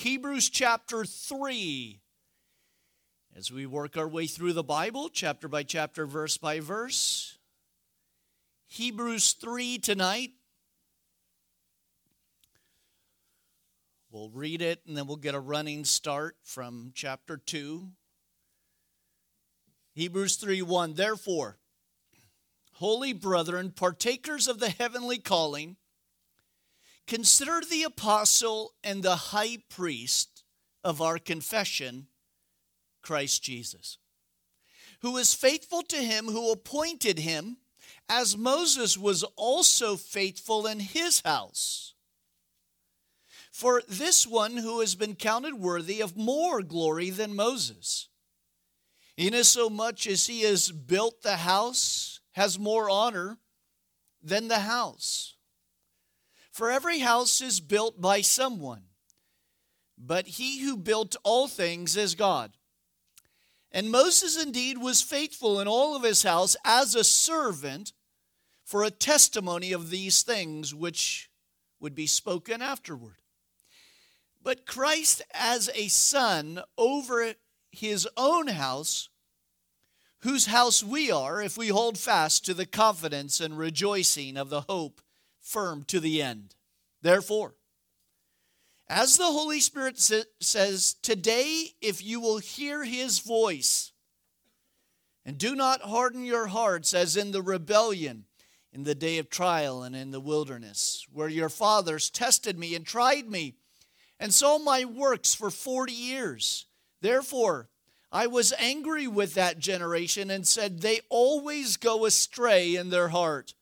Hebrews chapter 3. As we work our way through the Bible, chapter by chapter, verse by verse. Hebrews 3 tonight. We'll read it and then we'll get a running start from chapter 2. Hebrews 3 1. Therefore, holy brethren, partakers of the heavenly calling, consider the apostle and the high priest of our confession, Christ Jesus, who is faithful to him who appointed him, as Moses was also faithful in his house. For this one who has been counted worthy of more glory than Moses, inasmuch as he has built the house, has more honor than the house. For every house is built by someone, but he who built all things is God. And Moses indeed was faithful in all of his house as a servant for a testimony of these things which would be spoken afterward. But Christ as a son over his own house, whose house we are if we hold fast to the confidence and rejoicing of the hope firm to the end. Therefore, as the Holy Spirit says, Today, if you will hear his voice, and do not harden your hearts as in the rebellion in the day of trial and in the wilderness, where your fathers tested me and tried me and saw my works for 40 years. Therefore, I was angry with that generation and said, They always go astray in their heart,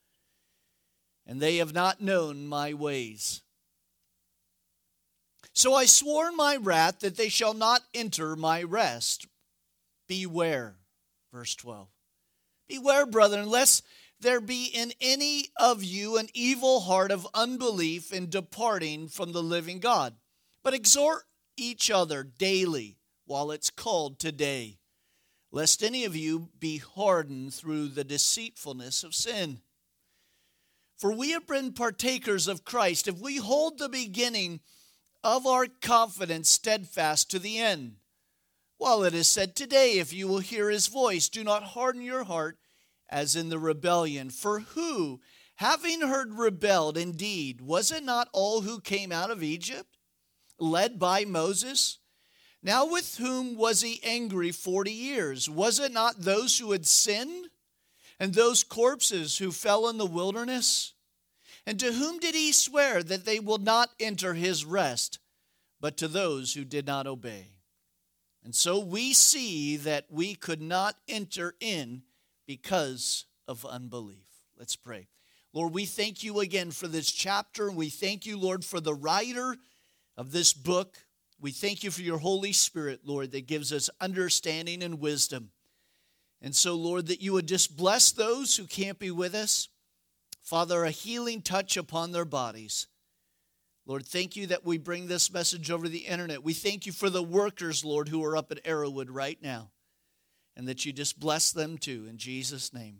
and they have not known my ways. So I swore in my wrath that they shall not enter my rest. Beware. Verse 12. Beware, brethren, lest there be in any of you an evil heart of unbelief in departing from the living God. But exhort each other daily while it's called today, lest any of you be hardened through the deceitfulness of sin. For we have been partakers of Christ if we hold the beginning of our confidence steadfast to the end. While it is said today, if you will hear his voice, do not harden your heart as in the rebellion. For who, having heard, rebelled indeed? Was it not all who came out of Egypt, led by Moses? Now, with whom was he angry 40 years? Was it not those who had sinned and those corpses who fell in the wilderness? And to whom did he swear that they will not enter his rest, but to those who did not obey? And so we see that we could not enter in because of unbelief. Let's pray. Lord, we thank you again for this chapter, and we thank you, Lord, for the writer of this book. We thank you for your Holy Spirit, Lord, that gives us understanding and wisdom. And so, Lord, that you would just bless those who can't be with us. Father, a healing touch upon their bodies. Lord, thank you that we bring this message over the internet. We thank you for the workers, Lord, who are up at Arrowwood right now and that you just bless them too. In Jesus' name,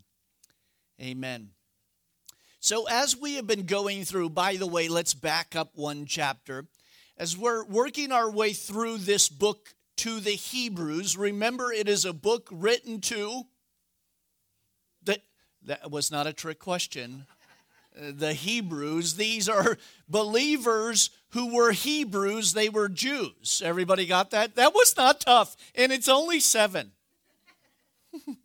amen. So, as we have been going through, by the way, let's back up one chapter. As we're working our way through this book to the Hebrews, remember it is a book written to that that was not a trick question. Uh, the Hebrews, these are believers who were Hebrews, they were Jews. Everybody got that? That was not tough, and it's only seven.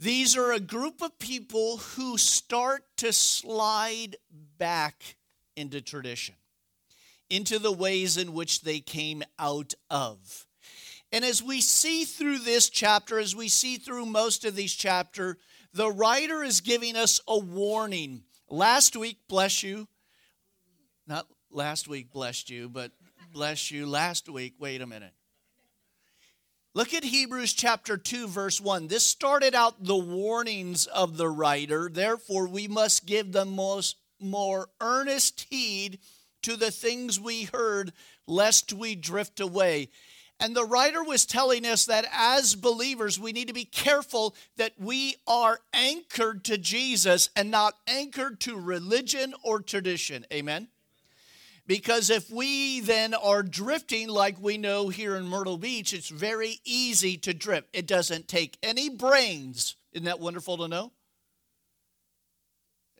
These are a group of people who start to slide back into tradition, into the ways in which they came out of. And as we see through this chapter, as we see through most of these chapter, the writer is giving us a warning. Last week, bless you. Not last week, blessed you, but bless you. Last week, wait a minute. Look at Hebrews chapter 2, verse 1. This started out the warnings of the writer. Therefore, we must give the most more earnest heed to the things we heard, lest we drift away. And the writer was telling us that as believers, we need to be careful that we are anchored to Jesus and not anchored to religion or tradition. Amen? Because if we then are drifting like we know here in Myrtle Beach, it's very easy to drift. It doesn't take any brains. Isn't that wonderful to know?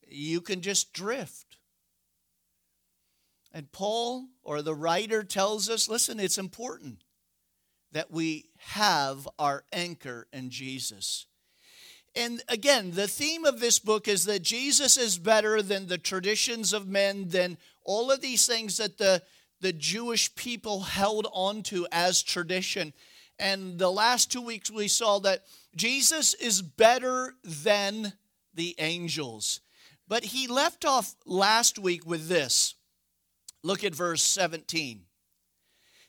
You can just drift. And Paul, or the writer, tells us listen, it's important that we have our anchor in Jesus. And again, the theme of this book is that Jesus is better than the traditions of men, than all of these things that the, the Jewish people held onto as tradition. And the last two weeks we saw that Jesus is better than the angels. But he left off last week with this. Look at verse 17.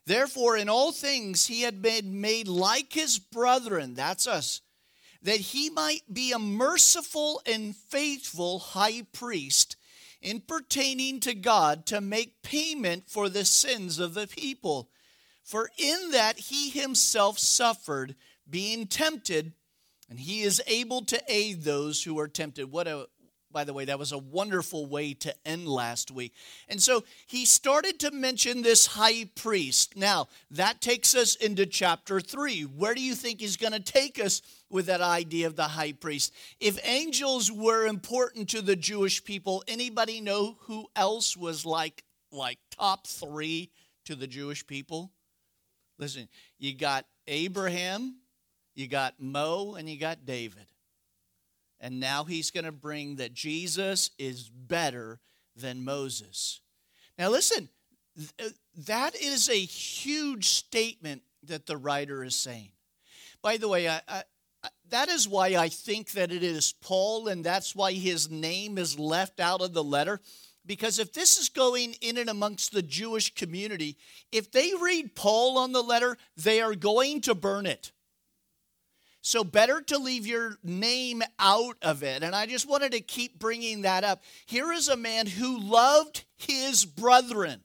Therefore, in all things he had been made like his brethren, that's us, that he might be a merciful and faithful high priest in pertaining to God to make payment for the sins of the people. For in that he himself suffered, being tempted, and he is able to aid those who are tempted. What a by the way, that was a wonderful way to end last week. And so he started to mention this high priest. Now, that takes us into chapter 3. Where do you think he's going to take us with that idea of the high priest? If angels were important to the Jewish people, anybody know who else was like like top 3 to the Jewish people? Listen, you got Abraham, you got Mo, and you got David. And now he's going to bring that Jesus is better than Moses. Now, listen, uh, that is a huge statement that the writer is saying. By the way, I, I, that is why I think that it is Paul, and that's why his name is left out of the letter. Because if this is going in and amongst the Jewish community, if they read Paul on the letter, they are going to burn it. So, better to leave your name out of it. And I just wanted to keep bringing that up. Here is a man who loved his brethren,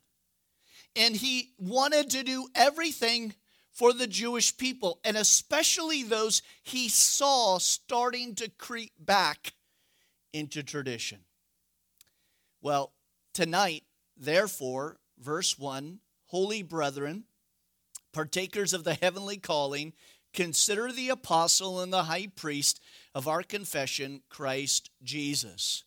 and he wanted to do everything for the Jewish people, and especially those he saw starting to creep back into tradition. Well, tonight, therefore, verse 1 Holy brethren, partakers of the heavenly calling, Consider the apostle and the high priest of our confession, Christ Jesus.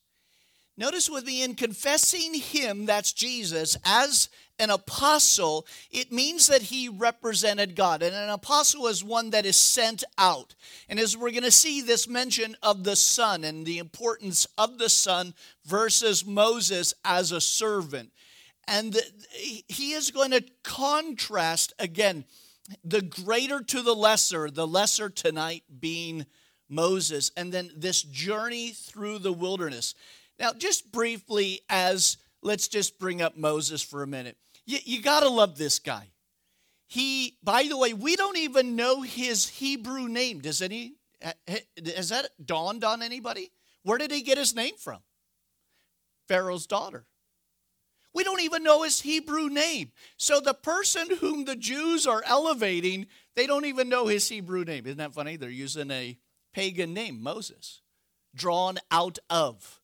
Notice with me, in confessing him, that's Jesus, as an apostle, it means that he represented God. And an apostle is one that is sent out. And as we're going to see this mention of the Son and the importance of the Son versus Moses as a servant. And he is going to contrast again the greater to the lesser, the lesser tonight being Moses, and then this journey through the wilderness. Now, just briefly, as let's just bring up Moses for a minute. You, you got to love this guy. He, by the way, we don't even know his Hebrew name. Does any, eh, has that dawned on anybody? Where did he get his name from? Pharaoh's daughter. We don't even know his Hebrew name. So the person whom the Jews are elevating, they don't even know his Hebrew name. Isn't that funny? They're using a pagan name, Moses, drawn out of.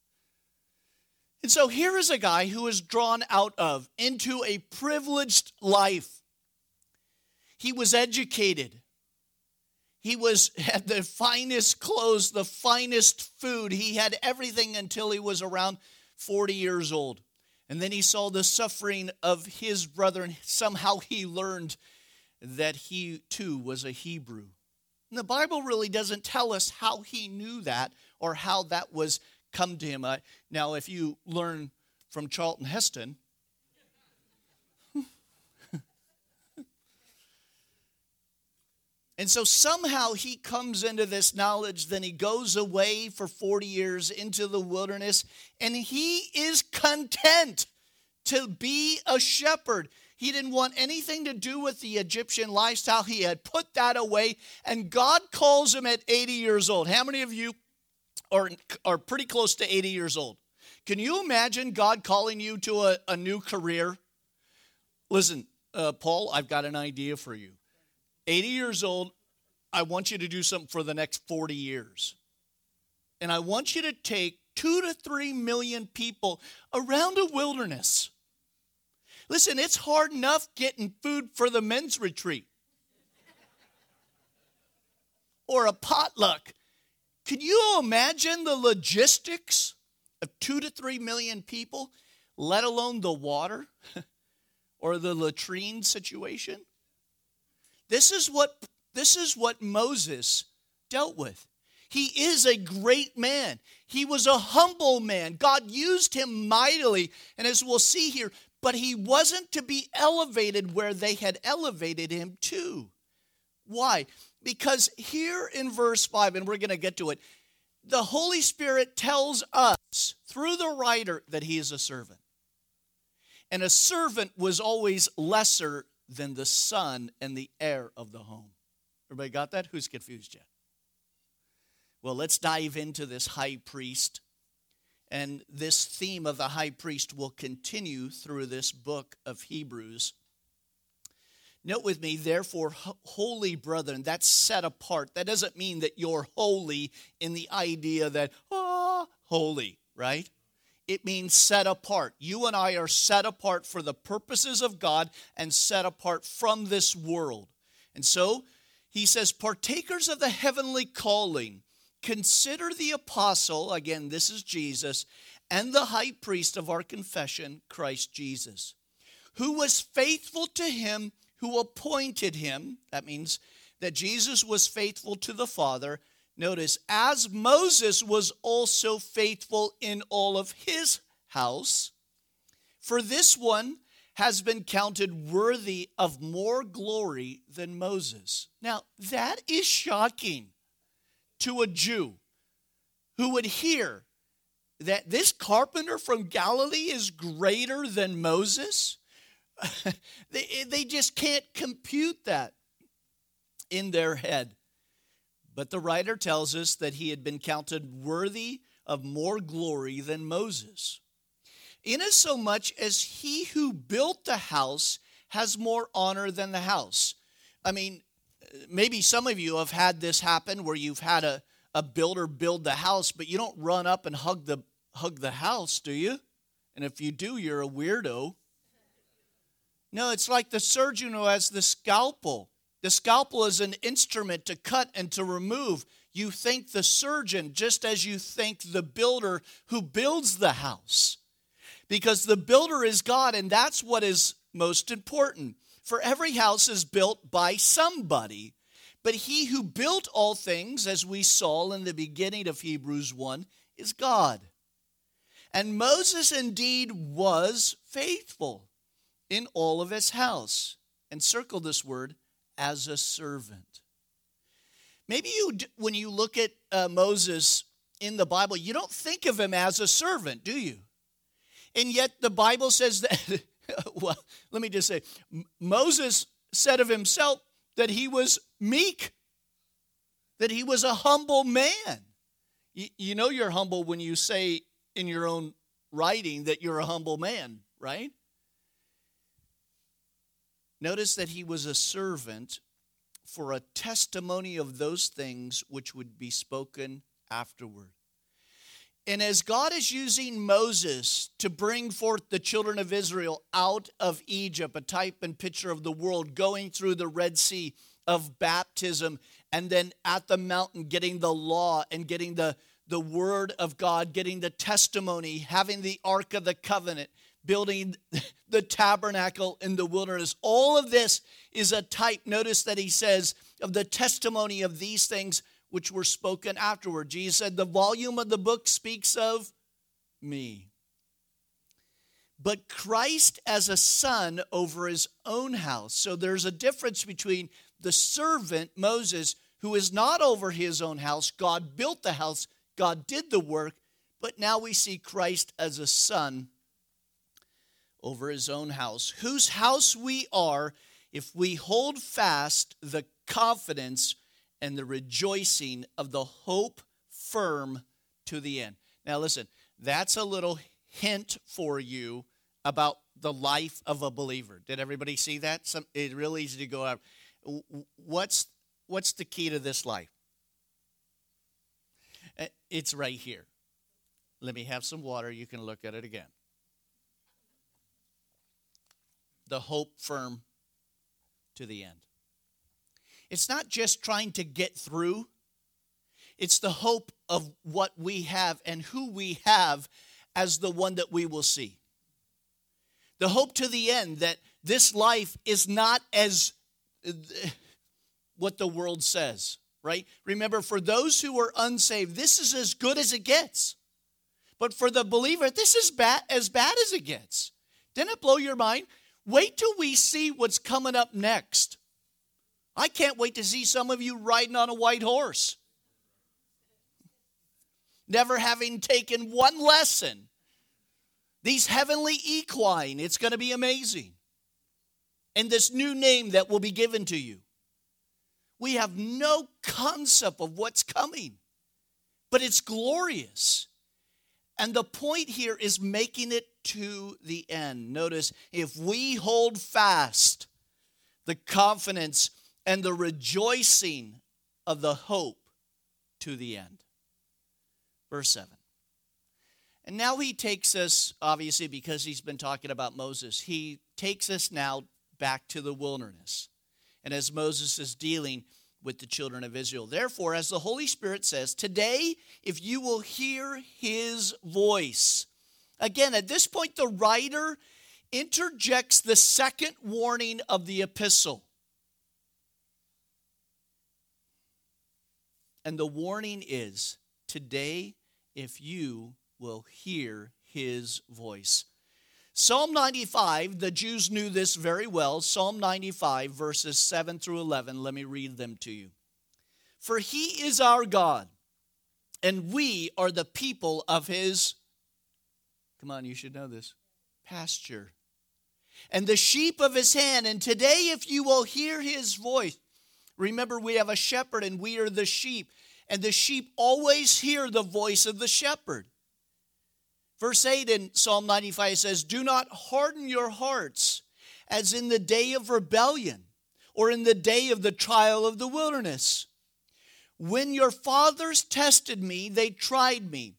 And so here is a guy who is drawn out of into a privileged life. He was educated. He was had the finest clothes, the finest food. He had everything until he was around 40 years old. And then he saw the suffering of his brother, and somehow he learned that he too was a Hebrew. And the Bible really doesn't tell us how he knew that or how that was come to him. Uh, now, if you learn from Charlton Heston, And so somehow he comes into this knowledge, then he goes away for 40 years into the wilderness, and he is content to be a shepherd. He didn't want anything to do with the Egyptian lifestyle. He had put that away, and God calls him at 80 years old. How many of you are, are pretty close to 80 years old? Can you imagine God calling you to a, a new career? Listen, uh, Paul, I've got an idea for you. 80 years old, I want you to do something for the next 40 years. And I want you to take two to three million people around a wilderness. Listen, it's hard enough getting food for the men's retreat or a potluck. Can you imagine the logistics of two to three million people, let alone the water or the latrine situation? This is what this is what Moses dealt with. He is a great man. He was a humble man. God used him mightily, and as we'll see here, but he wasn't to be elevated where they had elevated him to. Why? Because here in verse 5, and we're going to get to it, the Holy Spirit tells us through the writer that he is a servant. And a servant was always lesser than the son and the heir of the home. Everybody got that? Who's confused yet? Well, let's dive into this high priest. And this theme of the high priest will continue through this book of Hebrews. Note with me, therefore, holy brethren, that's set apart. That doesn't mean that you're holy in the idea that, ah, holy, right? It means set apart. You and I are set apart for the purposes of God and set apart from this world. And so he says, partakers of the heavenly calling, consider the apostle, again, this is Jesus, and the high priest of our confession, Christ Jesus, who was faithful to him who appointed him. That means that Jesus was faithful to the Father. Notice, as Moses was also faithful in all of his house, for this one has been counted worthy of more glory than Moses. Now, that is shocking to a Jew who would hear that this carpenter from Galilee is greater than Moses. they, they just can't compute that in their head. But the writer tells us that he had been counted worthy of more glory than Moses. Inasmuch as he who built the house has more honor than the house. I mean, maybe some of you have had this happen where you've had a, a builder build the house, but you don't run up and hug the hug the house, do you? And if you do, you're a weirdo. No, it's like the surgeon who has the scalpel. The scalpel is an instrument to cut and to remove. You thank the surgeon just as you thank the builder who builds the house. Because the builder is God, and that's what is most important. For every house is built by somebody. But he who built all things, as we saw in the beginning of Hebrews 1, is God. And Moses indeed was faithful in all of his house. And circle this word as a servant. Maybe you, when you look at uh, Moses in the Bible, you don't think of him as a servant, do you? And yet the Bible says that, well, let me just say, Moses said of himself that he was meek, that he was a humble man. You, you know you're humble when you say in your own writing that you're a humble man, right? Notice that he was a servant for a testimony of those things which would be spoken afterward. And as God is using Moses to bring forth the children of Israel out of Egypt, a type and picture of the world going through the Red Sea of baptism, and then at the mountain getting the law and getting the, the word of God, getting the testimony, having the Ark of the Covenant, building the tabernacle in the wilderness. All of this is a type, notice that he says, of the testimony of these things which were spoken afterward. Jesus said, The volume of the book speaks of me. But Christ as a son over his own house. So there's a difference between the servant, Moses, who is not over his own house. God built the house, God did the work, but now we see Christ as a son over his own house, whose house we are if we hold fast the confidence and the rejoicing of the hope firm to the end. Now, listen, that's a little hint for you about the life of a believer. Did everybody see that? Some, it's real easy to go out. What's, what's the key to this life? Eh, it's right here. Let me have some water. You can look at it again. The hope firm to the end. It's not just trying to get through, it's the hope of what we have and who we have as the one that we will see. The hope to the end that this life is not as what the world says, right? Remember, for those who are unsaved, this is as good as it gets. But for the believer, this is bad, as bad as it gets. Didn't it blow your mind? Wait till we see what's coming up next. I can't wait to see some of you riding on a white horse. Never having taken one lesson. These heavenly equine, it's going to be amazing. And this new name that will be given to you. We have no concept of what's coming, but it's glorious. And the point here is making it to the end. Notice if we hold fast the confidence and the rejoicing of the hope to the end. Verse 7. And now he takes us, obviously, because he's been talking about Moses, he takes us now back to the wilderness. And as Moses is dealing with the children of Israel. Therefore, as the Holy Spirit says, today, if you will hear his voice. Again, at this point, the writer interjects the second warning of the epistle. And the warning is today, if you will hear his voice. Psalm 95, the Jews knew this very well. Psalm 95, verses 7 through 11. Let me read them to you. For he is our God, and we are the people of his. Come on, you should know this. Pasture. And the sheep of his hand. And today, if you will hear his voice, remember we have a shepherd and we are the sheep. And the sheep always hear the voice of the shepherd. Verse 8 in Psalm 95 says, Do not harden your hearts as in the day of rebellion or in the day of the trial of the wilderness. When your fathers tested me, they tried me.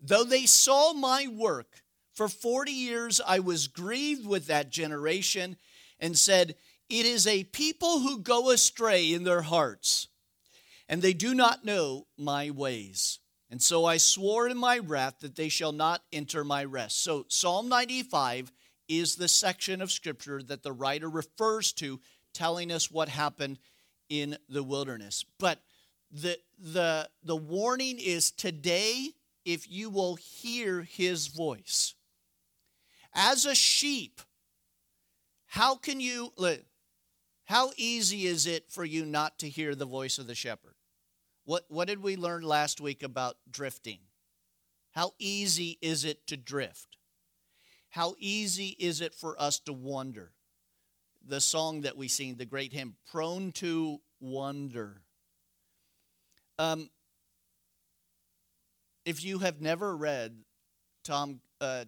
Though they saw my work, for 40 years I was grieved with that generation and said, It is a people who go astray in their hearts, and they do not know my ways. And so I swore in my wrath that they shall not enter my rest. So Psalm 95 is the section of scripture that the writer refers to, telling us what happened in the wilderness. But the, the, the warning is today, if you will hear his voice. As a sheep, how can you, how easy is it for you not to hear the voice of the shepherd? What, what did we learn last week about drifting? How easy is it to drift? How easy is it for us to wander? The song that we sing, the great hymn, Prone to Wander. Um, if you have never read Tom uh,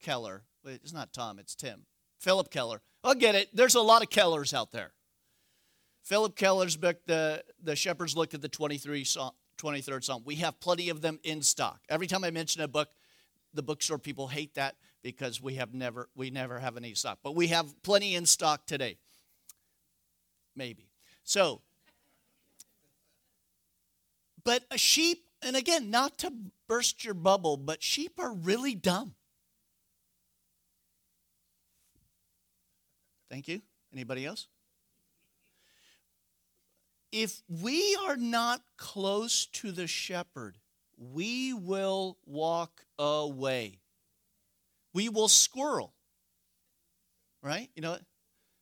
Keller, it's not Tom, it's Tim, Phillip Keller. I'll get it. There's a lot of Kellers out there. Phillip Keller's book, The, the Shepherds Look at the 23 song, 23rd Psalm. We have plenty of them in stock. Every time I mention a book, the bookstore people hate that because we have never we never have any stock. But we have plenty in stock today. Maybe. So but a sheep, and again, not to burst your bubble, but sheep are really dumb. Thank you. Anybody else? If we are not close to the shepherd, we will walk away. We will squirrel. Right? You know?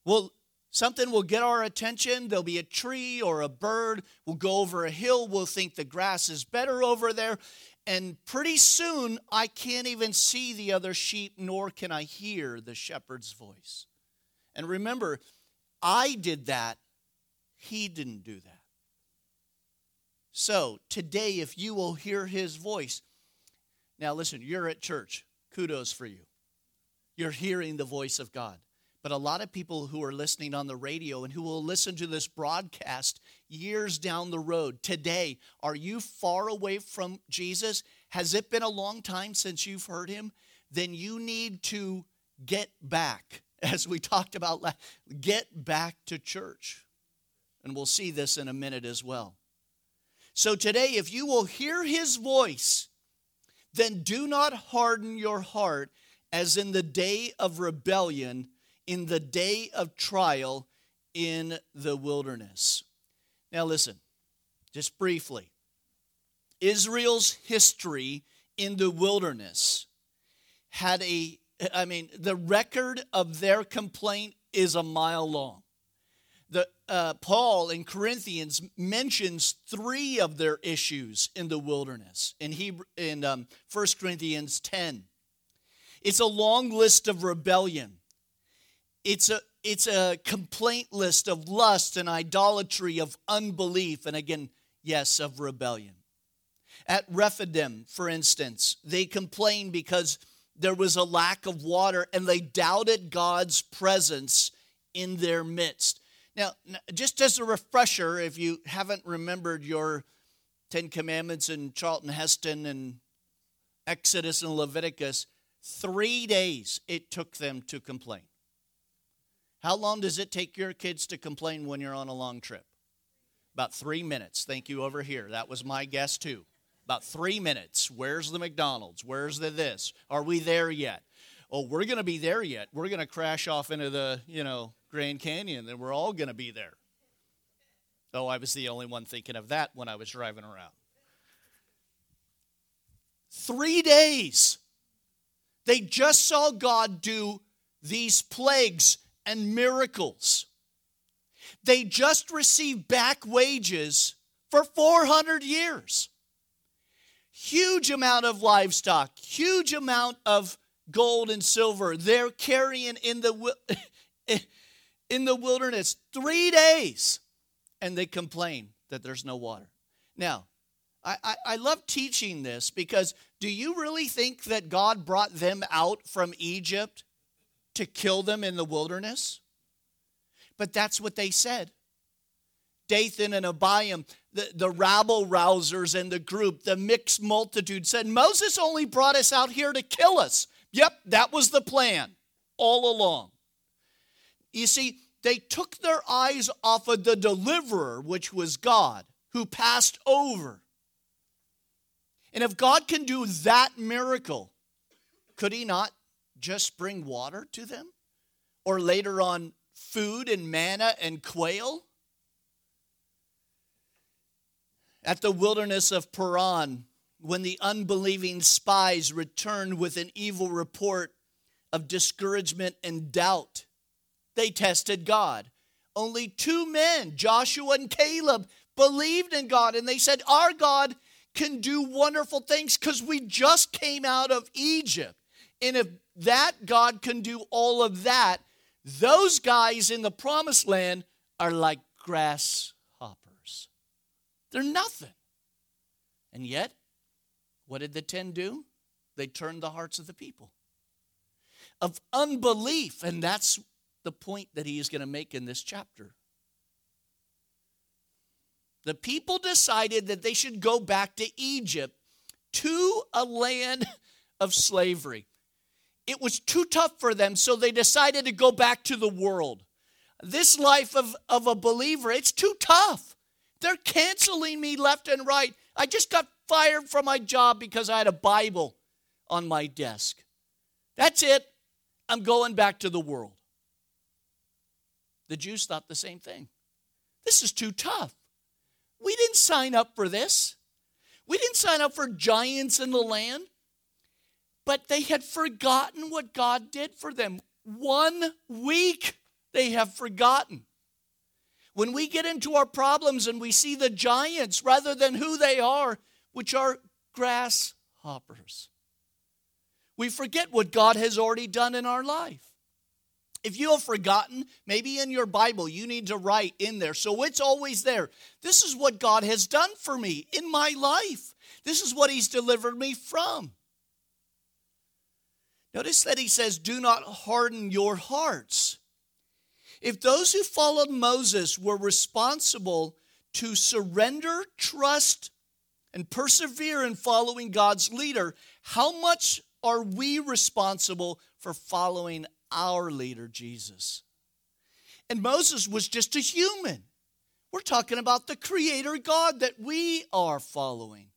Well, something will get our attention. There'll be a tree or a bird. We'll go over a hill. We'll think the grass is better over there. And pretty soon, I can't even see the other sheep, nor can I hear the shepherd's voice. And remember, I did that he didn't do that. So, today, if you will hear his voice, now listen, you're at church. Kudos for you. You're hearing the voice of God. But a lot of people who are listening on the radio and who will listen to this broadcast years down the road, today, are you far away from Jesus? Has it been a long time since you've heard him? Then you need to get back, as we talked about, get back to church. And we'll see this in a minute as well. So today, if you will hear his voice, then do not harden your heart as in the day of rebellion, in the day of trial in the wilderness. Now, listen, just briefly Israel's history in the wilderness had a, I mean, the record of their complaint is a mile long the, uh, Paul in Corinthians mentions three of their issues in the wilderness in, Hebrew, in um, 1 Corinthians 10. It's a long list of rebellion. It's a, it's a complaint list of lust and idolatry, of unbelief, and again, yes, of rebellion. At Rephidim, for instance, they complained because there was a lack of water and they doubted God's presence in their midst. Now, just as a refresher, if you haven't remembered your Ten Commandments in Charlton Heston and Exodus and Leviticus, three days it took them to complain. How long does it take your kids to complain when you're on a long trip? About three minutes. Thank you over here. That was my guess too. About three minutes. Where's the McDonald's? Where's the this? Are we there yet? Oh, we're going to be there yet. We're going to crash off into the, you know, Grand Canyon, and we're all going to be there. Oh, I was the only one thinking of that when I was driving around. Three days. They just saw God do these plagues and miracles. They just received back wages for 400 years. Huge amount of livestock, huge amount of gold and silver. They're carrying in the in the wilderness three days and they complain that there's no water. Now, I, I, I, love teaching this because do you really think that God brought them out from Egypt to kill them in the wilderness? But that's what they said. Dathan and Abiram, the, the rabble rousers and the group, the mixed multitude said, Moses only brought us out here to kill us. Yep, that was the plan all along. You see, they took their eyes off of the deliverer, which was God, who passed over. And if God can do that miracle, could he not just bring water to them? Or later on, food and manna and quail? At the wilderness of Paran, when the unbelieving spies returned with an evil report of discouragement and doubt, they tested God. Only two men, Joshua and Caleb, believed in God and they said, Our God can do wonderful things because we just came out of Egypt. And if that God can do all of that, those guys in the promised land are like grasshoppers. They're nothing. And yet, what did the ten do? They turned the hearts of the people of unbelief. And that's the point that he is going to make in this chapter. The people decided that they should go back to Egypt to a land of slavery. It was too tough for them, so they decided to go back to the world. This life of, of a believer, it's too tough. They're canceling me left and right. I just got fired from my job because I had a Bible on my desk. That's it. I'm going back to the world. The Jews thought the same thing. This is too tough. We didn't sign up for this. We didn't sign up for giants in the land. But they had forgotten what God did for them. One week they have forgotten. When we get into our problems and we see the giants rather than who they are, which are grasshoppers, we forget what God has already done in our life. If you have forgotten, maybe in your Bible you need to write in there so it's always there. This is what God has done for me in my life. This is what He's delivered me from. Notice that He says, Do not harden your hearts. If those who followed Moses were responsible to surrender, trust, and persevere in following God's leader, how much are we responsible for following our leader, Jesus. And Moses was just a human. We're talking about the Creator God that we are following.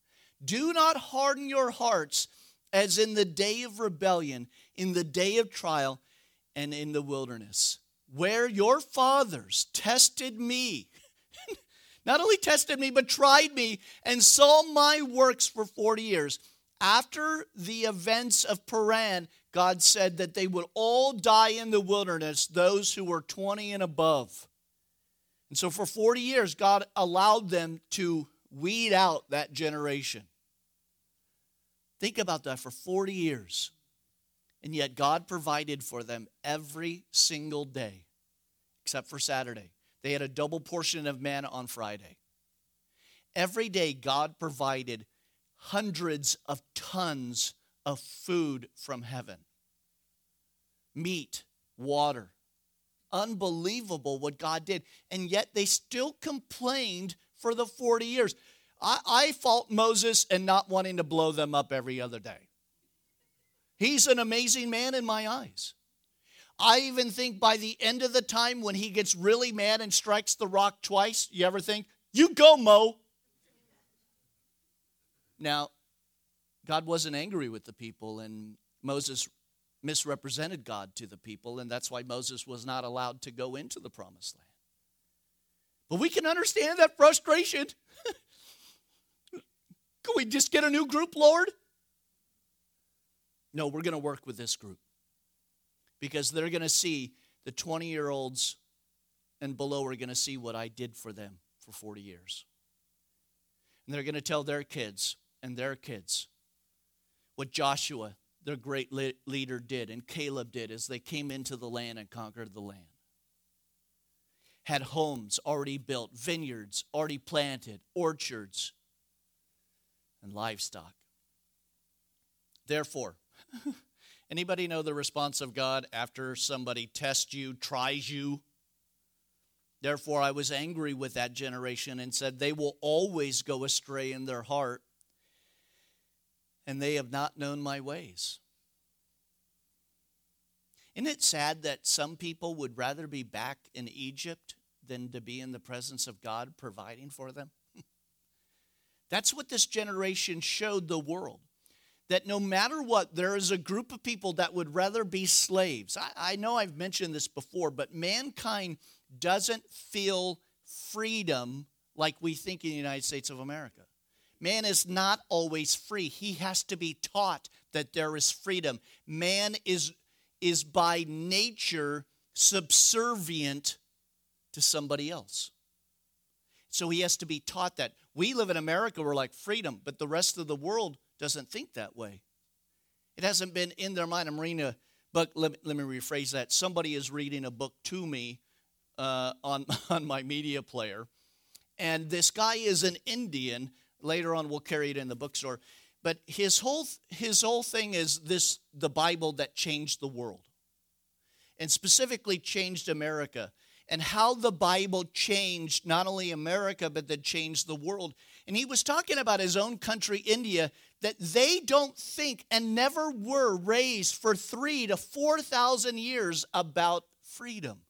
Do not harden your hearts as in the day of rebellion, in the day of trial, and in the wilderness, where your fathers tested me. Not only tested me, but tried me and saw my works for 40 years. After the events of Paran, God said that they would all die in the wilderness, those who were 20 and above. And so for 40 years, God allowed them to weed out that generation. Think about that for 40 years. And yet God provided for them every single day, except for Saturday. They had a double portion of manna on Friday. Every day, God provided hundreds of tons of food from heaven meat, water. Unbelievable what God did. And yet they still complained for the 40 years. I, I fault Moses and not wanting to blow them up every other day. He's an amazing man in my eyes. I even think by the end of the time when he gets really mad and strikes the rock twice, you ever think, you go, Mo. Now, God wasn't angry with the people, and Moses misrepresented God to the people, and that's why Moses was not allowed to go into the promised land. But we can understand that frustration. Can we just get a new group, Lord? No, we're going to work with this group because they're going to see the 20 year olds and below are going to see what I did for them for 40 years. And they're going to tell their kids and their kids what Joshua, their great leader, did and Caleb did as they came into the land and conquered the land. Had homes already built, vineyards already planted, orchards, and livestock. Therefore, anybody know the response of God after somebody tests you, tries you? Therefore, I was angry with that generation and said, They will always go astray in their heart, and they have not known my ways. Isn't it sad that some people would rather be back in Egypt than to be in the presence of God providing for them? That's what this generation showed the world. That no matter what, there is a group of people that would rather be slaves. I, I know I've mentioned this before, but mankind doesn't feel freedom like we think in the United States of America. Man is not always free. He has to be taught that there is freedom. Man is, is by nature subservient to somebody else. So he has to be taught that. We live in America, we're like freedom, but the rest of the world doesn't think that way. It hasn't been in their mind. I'm reading a book, let me, let me rephrase that. Somebody is reading a book to me uh, on, on my media player, and this guy is an Indian. Later on, we'll carry it in the bookstore. But his whole, his whole thing is this the Bible that changed the world, and specifically changed America and how the Bible changed not only America, but that changed the world. And he was talking about his own country, India, that they don't think and never were raised for three to 4,000 years about freedom.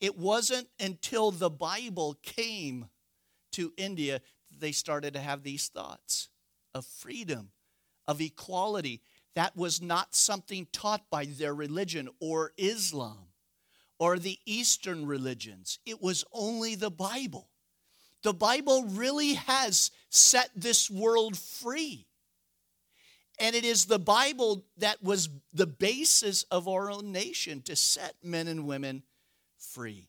It wasn't until the Bible came to India they started to have these thoughts of freedom, of equality. That was not something taught by their religion or Islam or the Eastern religions. It was only the Bible. The Bible really has set this world free. And it is the Bible that was the basis of our own nation to set men and women free.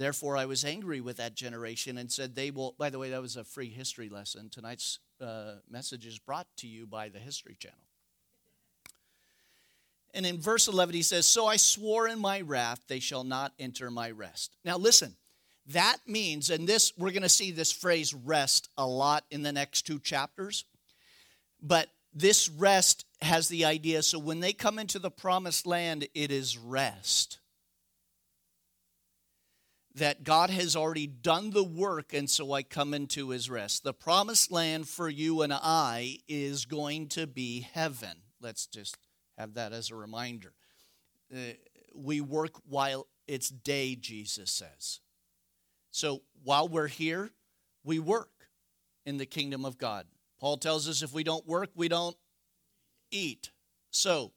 Therefore, I was angry with that generation and said, They will. By the way, that was a free history lesson. Tonight's uh, message is brought to you by the History Channel. And in verse 11, he says, So I swore in my wrath, they shall not enter my rest. Now, listen, that means, and this, we're going to see this phrase rest a lot in the next two chapters, but this rest has the idea so when they come into the promised land, it is rest. That God has already done the work, and so I come into his rest. The promised land for you and I is going to be heaven Let's just have that as a reminder. Uh, we work while it's day, Jesus says. So while we're here, we work in the kingdom of God. Paul tells us if we don't work, we don't eat. So,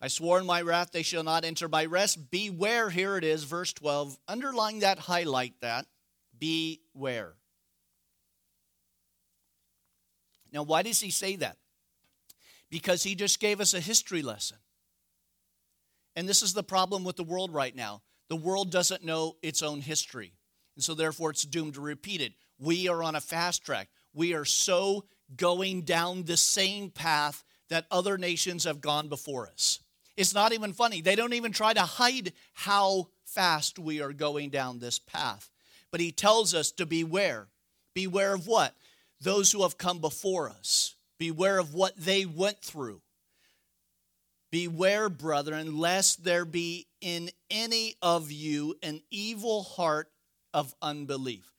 I swore in my wrath they shall not enter my rest. Beware, here it is, verse 12. Underline that, highlight that. Beware. Now, why does he say that? Because he just gave us a history lesson. And this is the problem with the world right now. The world doesn't know its own history. And so, therefore, it's doomed to repeat it. We are on a fast track. We are so going down the same path that other nations have gone before us. It's not even funny. They don't even try to hide how fast we are going down this path. But he tells us to beware. Beware of what? Those who have come before us. Beware of what they went through. Beware, brethren, lest there be in any of you an evil heart of unbelief.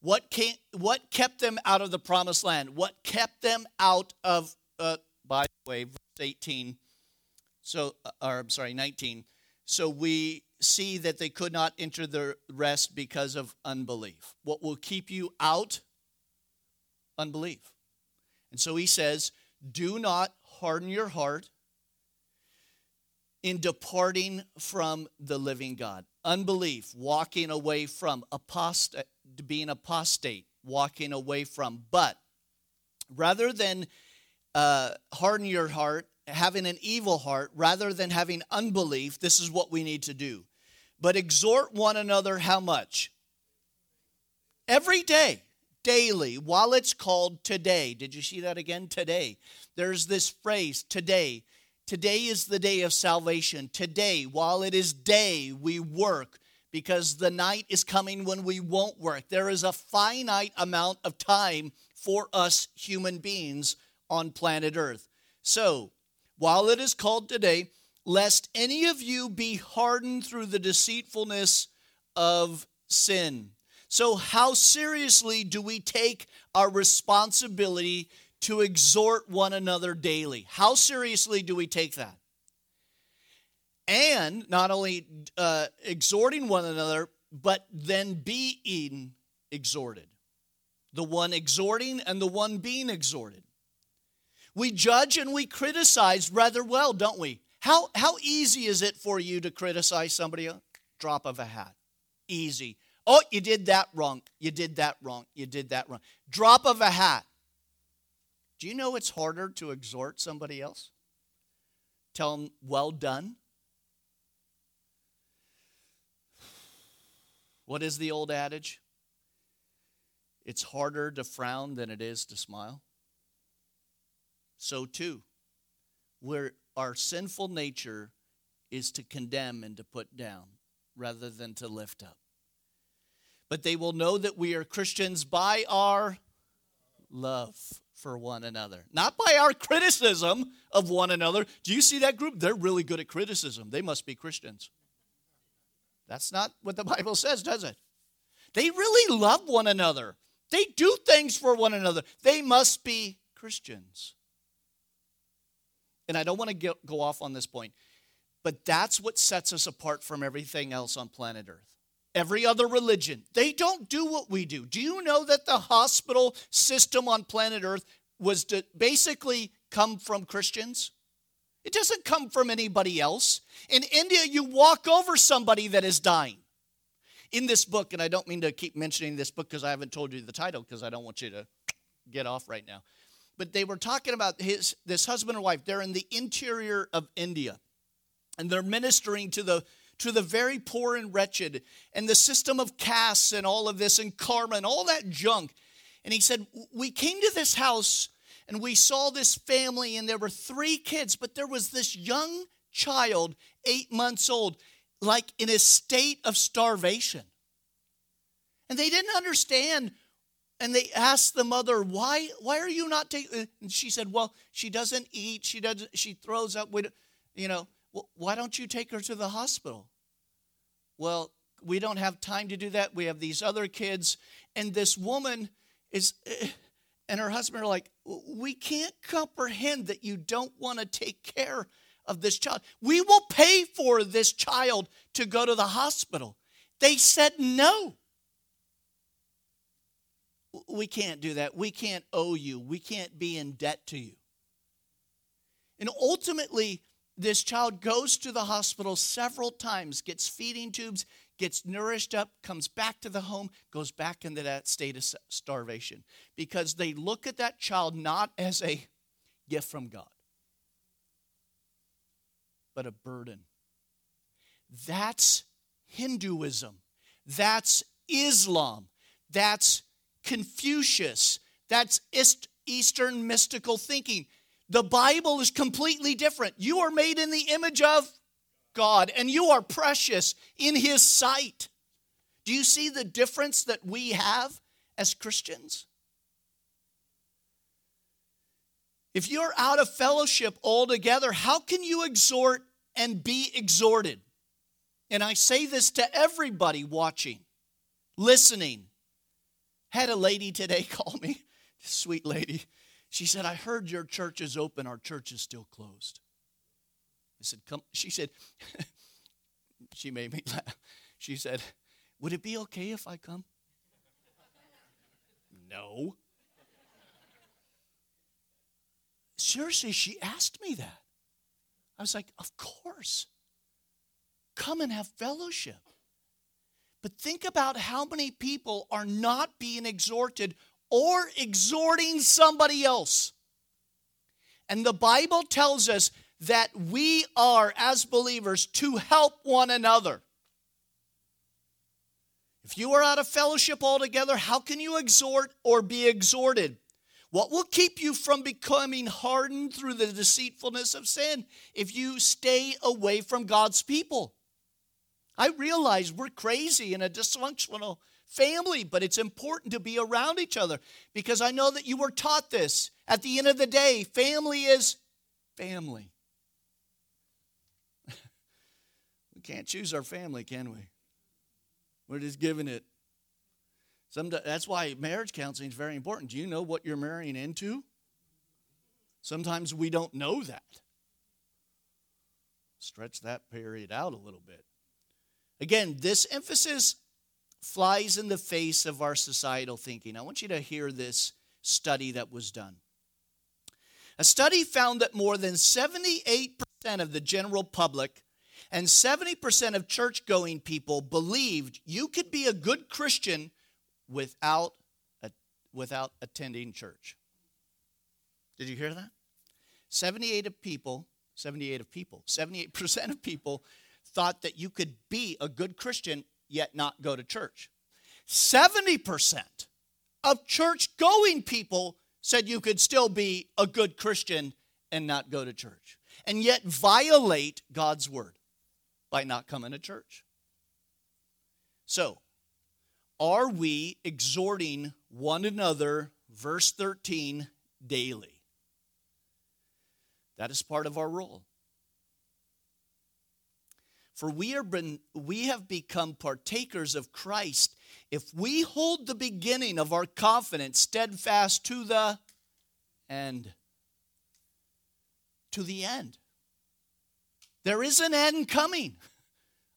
What, came, what kept them out of the promised land? What kept them out of, uh, by the way, verse 18, so, or I'm sorry, 19. So we see that they could not enter the rest because of unbelief. What will keep you out? Unbelief. And so he says, do not harden your heart in departing from the living God. Unbelief, walking away from, apostate, being apostate, walking away from. But rather than uh, harden your heart, having an evil heart, rather than having unbelief, this is what we need to do. But exhort one another how much? Every day, daily, while it's called today. Did you see that again? Today. There's this phrase, today. Today is the day of salvation. Today, while it is day, we work because the night is coming when we won't work. There is a finite amount of time for us human beings on planet Earth. So, while it is called today, lest any of you be hardened through the deceitfulness of sin. So, how seriously do we take our responsibility to exhort one another daily. How seriously do we take that? And not only uh, exhorting one another, but then being exhorted. The one exhorting and the one being exhorted. We judge and we criticize rather well, don't we? How, how easy is it for you to criticize somebody? Drop of a hat. Easy. Oh, you did that wrong. You did that wrong. You did that wrong. Drop of a hat. Do you know it's harder to exhort somebody else? Tell them, well done? What is the old adage? It's harder to frown than it is to smile. So, too, where our sinful nature is to condemn and to put down rather than to lift up. But they will know that we are Christians by our love for one another, not by our criticism of one another. Do you see that group? They're really good at criticism. They must be Christians. That's not what the Bible says, does it? They really love one another. They do things for one another. They must be Christians. And I don't want to go off on this point, but that's what sets us apart from everything else on planet Earth every other religion. They don't do what we do. Do you know that the hospital system on planet Earth was to basically come from Christians? It doesn't come from anybody else. In India, you walk over somebody that is dying. In this book, and I don't mean to keep mentioning this book because I haven't told you the title because I don't want you to get off right now. But they were talking about his this husband and wife. They're in the interior of India, and they're ministering to the to the very poor and wretched, and the system of castes and all of this, and karma and all that junk. And he said, We came to this house and we saw this family, and there were three kids, but there was this young child, eight months old, like in a state of starvation. And they didn't understand. And they asked the mother, "Why? Why are you not taking?" And she said, "Well, she doesn't eat. She doesn't. She throws up. With, you know, why don't you take her to the hospital? Well, we don't have time to do that. We have these other kids. And this woman is, eh, and her husband are like, We can't comprehend that you don't want to take care of this child. We will pay for this child to go to the hospital. They said no. We can't do that. We can't owe you. We can't be in debt to you. And ultimately, this child goes to the hospital several times, gets feeding tubes, gets nourished up, comes back to the home, goes back into that state of starvation because they look at that child not as a gift from God, but a burden. That's Hinduism. That's Islam. That's Confucius. That's Eastern mystical thinking. The Bible is completely different. You are made in the image of God and you are precious in His sight. Do you see the difference that we have as Christians? If you're out of fellowship altogether, how can you exhort and be exhorted? And I say this to everybody watching, listening. Had a lady today call me, sweet lady. She said, I heard your church is open, our church is still closed. I said, Come. She said, She made me laugh. She said, Would it be okay if I come? no. Seriously, she asked me that. I was like, Of course. Come and have fellowship. But think about how many people are not being exhorted or exhorting somebody else. And the Bible tells us that we are, as believers, to help one another. If you are out of fellowship altogether, how can you exhort or be exhorted? What will keep you from becoming hardened through the deceitfulness of sin if you stay away from God's people? I realize we're crazy in a dysfunctional family, but it's important to be around each other because I know that you were taught this. At the end of the day, family is family. we can't choose our family, can we? We're just given it. That's why marriage counseling is very important. Do you know what you're marrying into? Sometimes we don't know that. Stretch that period out a little bit. Again, this emphasis flies in the face of our societal thinking. I want you to hear this study that was done. A study found that more than 78% of the general public and 70% of church going people believed you could be a good Christian without, without attending church. Did you hear that? 78 of people, 78 of people, 78% of people thought that you could be a good Christian yet not go to church. 70% of church going people said you could still be a good Christian and not go to church, and yet violate God's word by not coming to church. So, are we exhorting one another, verse 13, daily? That is part of our role. For we, are been, we have become partakers of Christ if we hold the beginning of our confidence steadfast to the end. To the end. There is an end coming.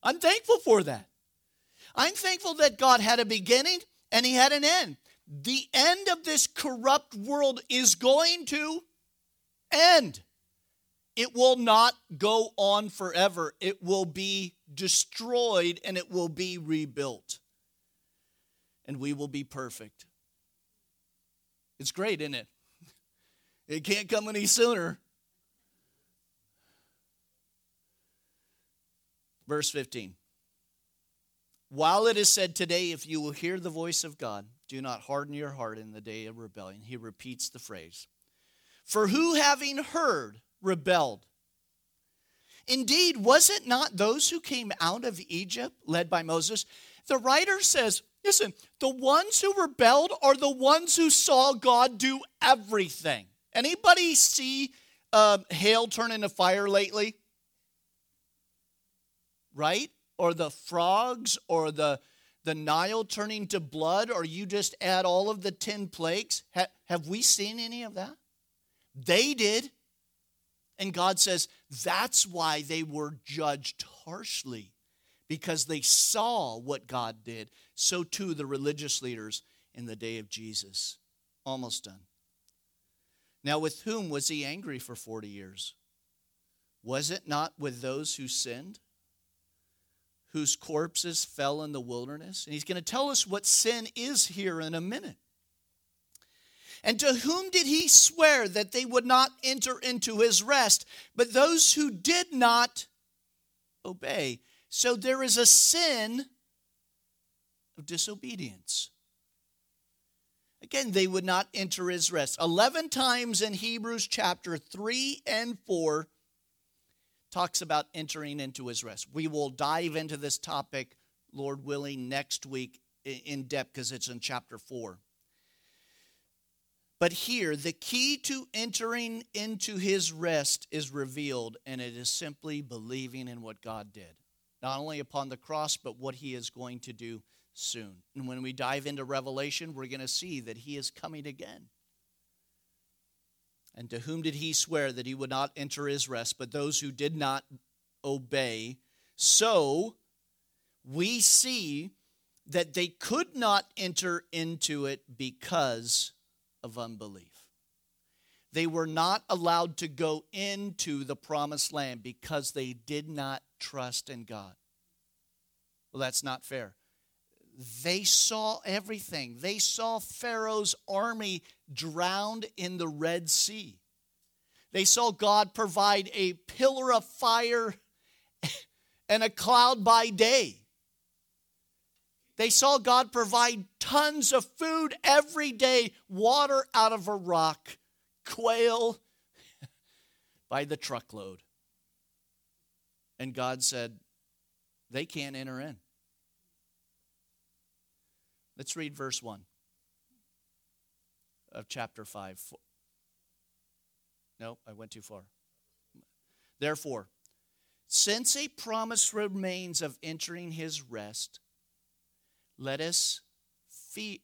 I'm thankful for that. I'm thankful that God had a beginning and He had an end. The end of this corrupt world is going to end. It will not go on forever. It will be destroyed and it will be rebuilt. And we will be perfect. It's great, isn't it? It can't come any sooner. Verse 15. While it is said today, if you will hear the voice of God, do not harden your heart in the day of rebellion. He repeats the phrase. For who having heard rebelled. Indeed, was it not those who came out of Egypt led by Moses? The writer says, listen, the ones who rebelled are the ones who saw God do everything. Anybody see uh, hail turn into fire lately? Right? Or the frogs or the the Nile turning to blood, or you just add all of the 10 plagues. Ha- have we seen any of that? They did. And God says that's why they were judged harshly, because they saw what God did. So too the religious leaders in the day of Jesus. Almost done. Now, with whom was he angry for 40 years? Was it not with those who sinned? whose corpses fell in the wilderness. And he's going to tell us what sin is here in a minute. And to whom did he swear that they would not enter into his rest? But those who did not obey. So there is a sin of disobedience. Again, they would not enter his rest. 11 times in Hebrews chapter 3 and 4 talks about entering into his rest. We will dive into this topic, Lord willing, next week in depth because it's in chapter 4. But here, the key to entering into his rest is revealed, and it is simply believing in what God did, not only upon the cross, but what he is going to do soon. And when we dive into Revelation, we're going to see that he is coming again. And to whom did he swear that he would not enter his rest, but those who did not obey? So we see that they could not enter into it because of unbelief. They were not allowed to go into the promised land because they did not trust in God. Well, that's not fair they saw everything. They saw Pharaoh's army drowned in the Red Sea. They saw God provide a pillar of fire and a cloud by day. They saw God provide tons of food every day, water out of a rock, quail by the truckload. And God said, they can't enter in. Let's read verse 1 of chapter 5. No, I went too far. Therefore, since a promise remains of entering his rest, let us,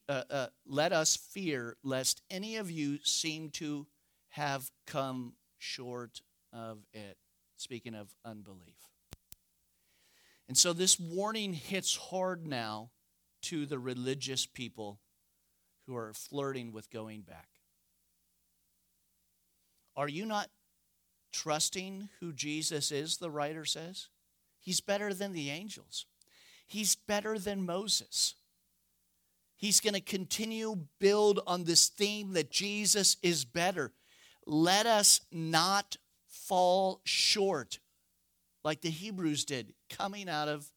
uh, uh, let us fear lest any of you seem to have come short of it. Speaking of unbelief. And so this warning hits hard now to the religious people who are flirting with going back. Are you not trusting who Jesus is, the writer says? He's better than the angels, he's better than Moses. He's going to continue build on this theme that Jesus is better. Let us not fall short like the Hebrews did coming out of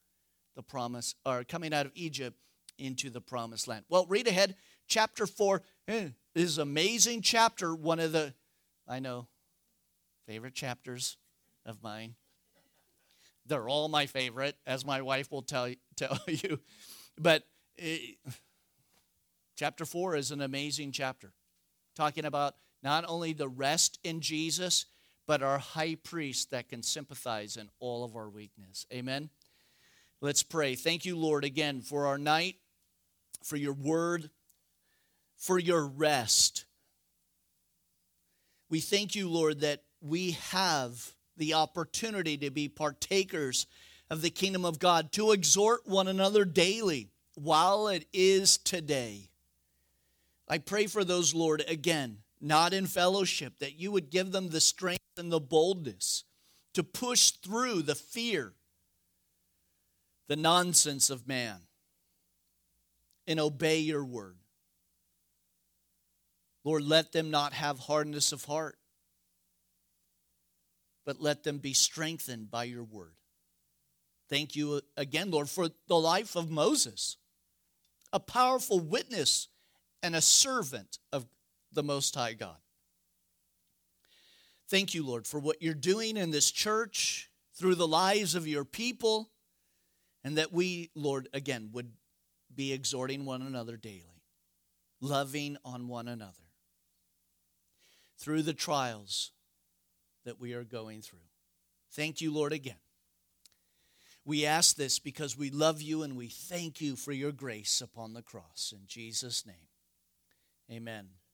the promise or coming out of Egypt into the promised land. Well, read ahead. Chapter 4 eh, is amazing chapter, one of the, I know, favorite chapters of mine. They're all my favorite, as my wife will tell, tell you. But it, chapter 4 is an amazing chapter, talking about not only the rest in Jesus, but our high priest that can sympathize in all of our weakness. Amen. Let's pray. Thank you, Lord, again for our night for your word, for your rest. We thank you, Lord, that we have the opportunity to be partakers of the kingdom of God, to exhort one another daily while it is today. I pray for those, Lord, again, not in fellowship, that you would give them the strength and the boldness to push through the fear, the nonsense of man and obey your word. Lord, let them not have hardness of heart, but let them be strengthened by your word. Thank you again, Lord, for the life of Moses, a powerful witness and a servant of the Most High God. Thank you, Lord, for what you're doing in this church through the lives of your people, and that we, Lord, again, would be exhorting one another daily, loving on one another through the trials that we are going through. Thank you, Lord, again. We ask this because we love you and we thank you for your grace upon the cross. In Jesus' name, amen.